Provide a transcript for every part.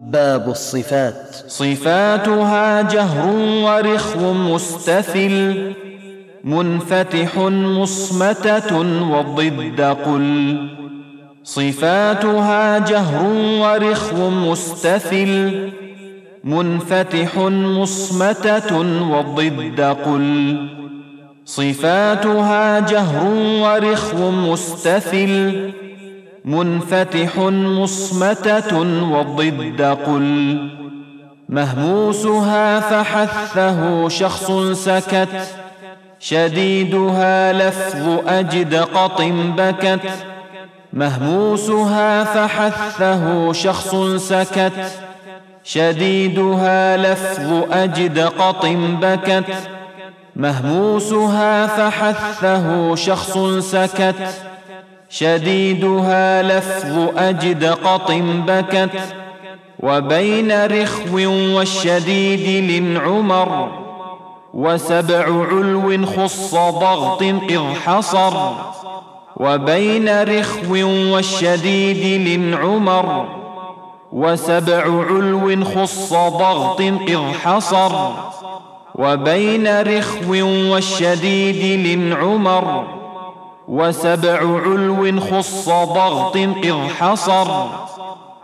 باب الصفات. صفاتها جهر ورخو مستثل منفتح مصمتة والضد قل. صفاتها جهر ورخو مستثل منفتح مصمتة والضد قل. صفاتها جهر ورخو مستثل منفتح مصمتة والضد قل مهموسها فحثه شخص سكت شديدها لفظ أجد قط بكت مهموسها فحثه شخص سكت شديدها لفظ أجد قط بكت مهموسها فحثه شخص سكت شديدها لفظ أجد قط بكت وبين رخو والشديد للعمر وسبع علو خص ضغط إذ حصر وبين رخو والشديد للعمر وسبع علو خص ضغط إذ حصر وبين رخو والشديد للعمر. وسبع علو خص ضغط إذ حصر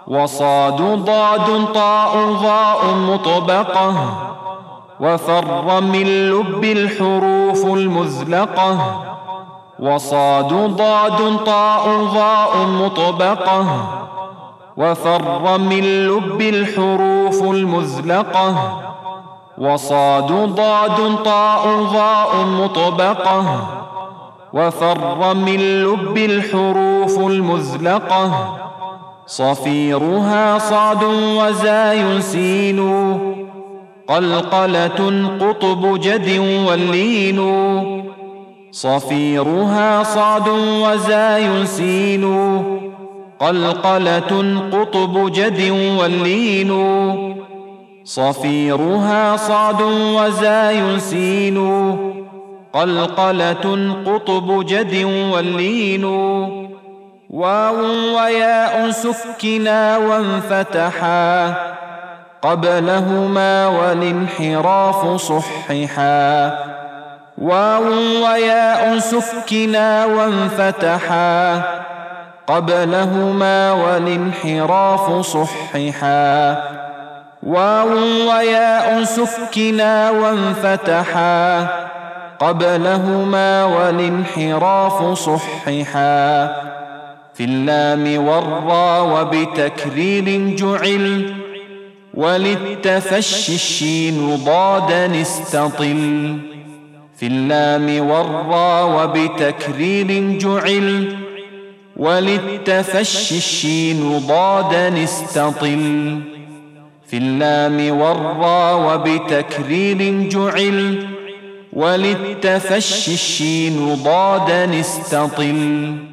وصاد ضاد طاء ضاء مطبقة وفر من لب الحروف المزلقة وصاد ضاد طاء ضاء مطبقة وفر من لب الحروف المزلقة وصاد ضاد طاء ضاء مطبقة. وفر من لب الحروف المزلقة. صفيرها صاد وزاي سين. قلقلة قطب جد واللين. صفيرها صاد وزاي سين. قلقلة قطب جد واللين. صفيرها صاد وزاي سين. قلقلة قطب جد واللين. واو وياء سكنا وانفتحا. قبلهما والانحراف صححا. واو وياء سكنا وانفتحا. قبلهما والانحراف صححا. واو وياء سكنا وانفتحا. قبلهما والانحراف صححا في اللام والرا وبتكرير جعل وللتفشي الشين ضادا استطل في اللام والرا وبتكرير جعل وللتفشي الشين ضادا استطل في اللام والرا وبتكرير جعل وللتفشي الشين ضادا استطل.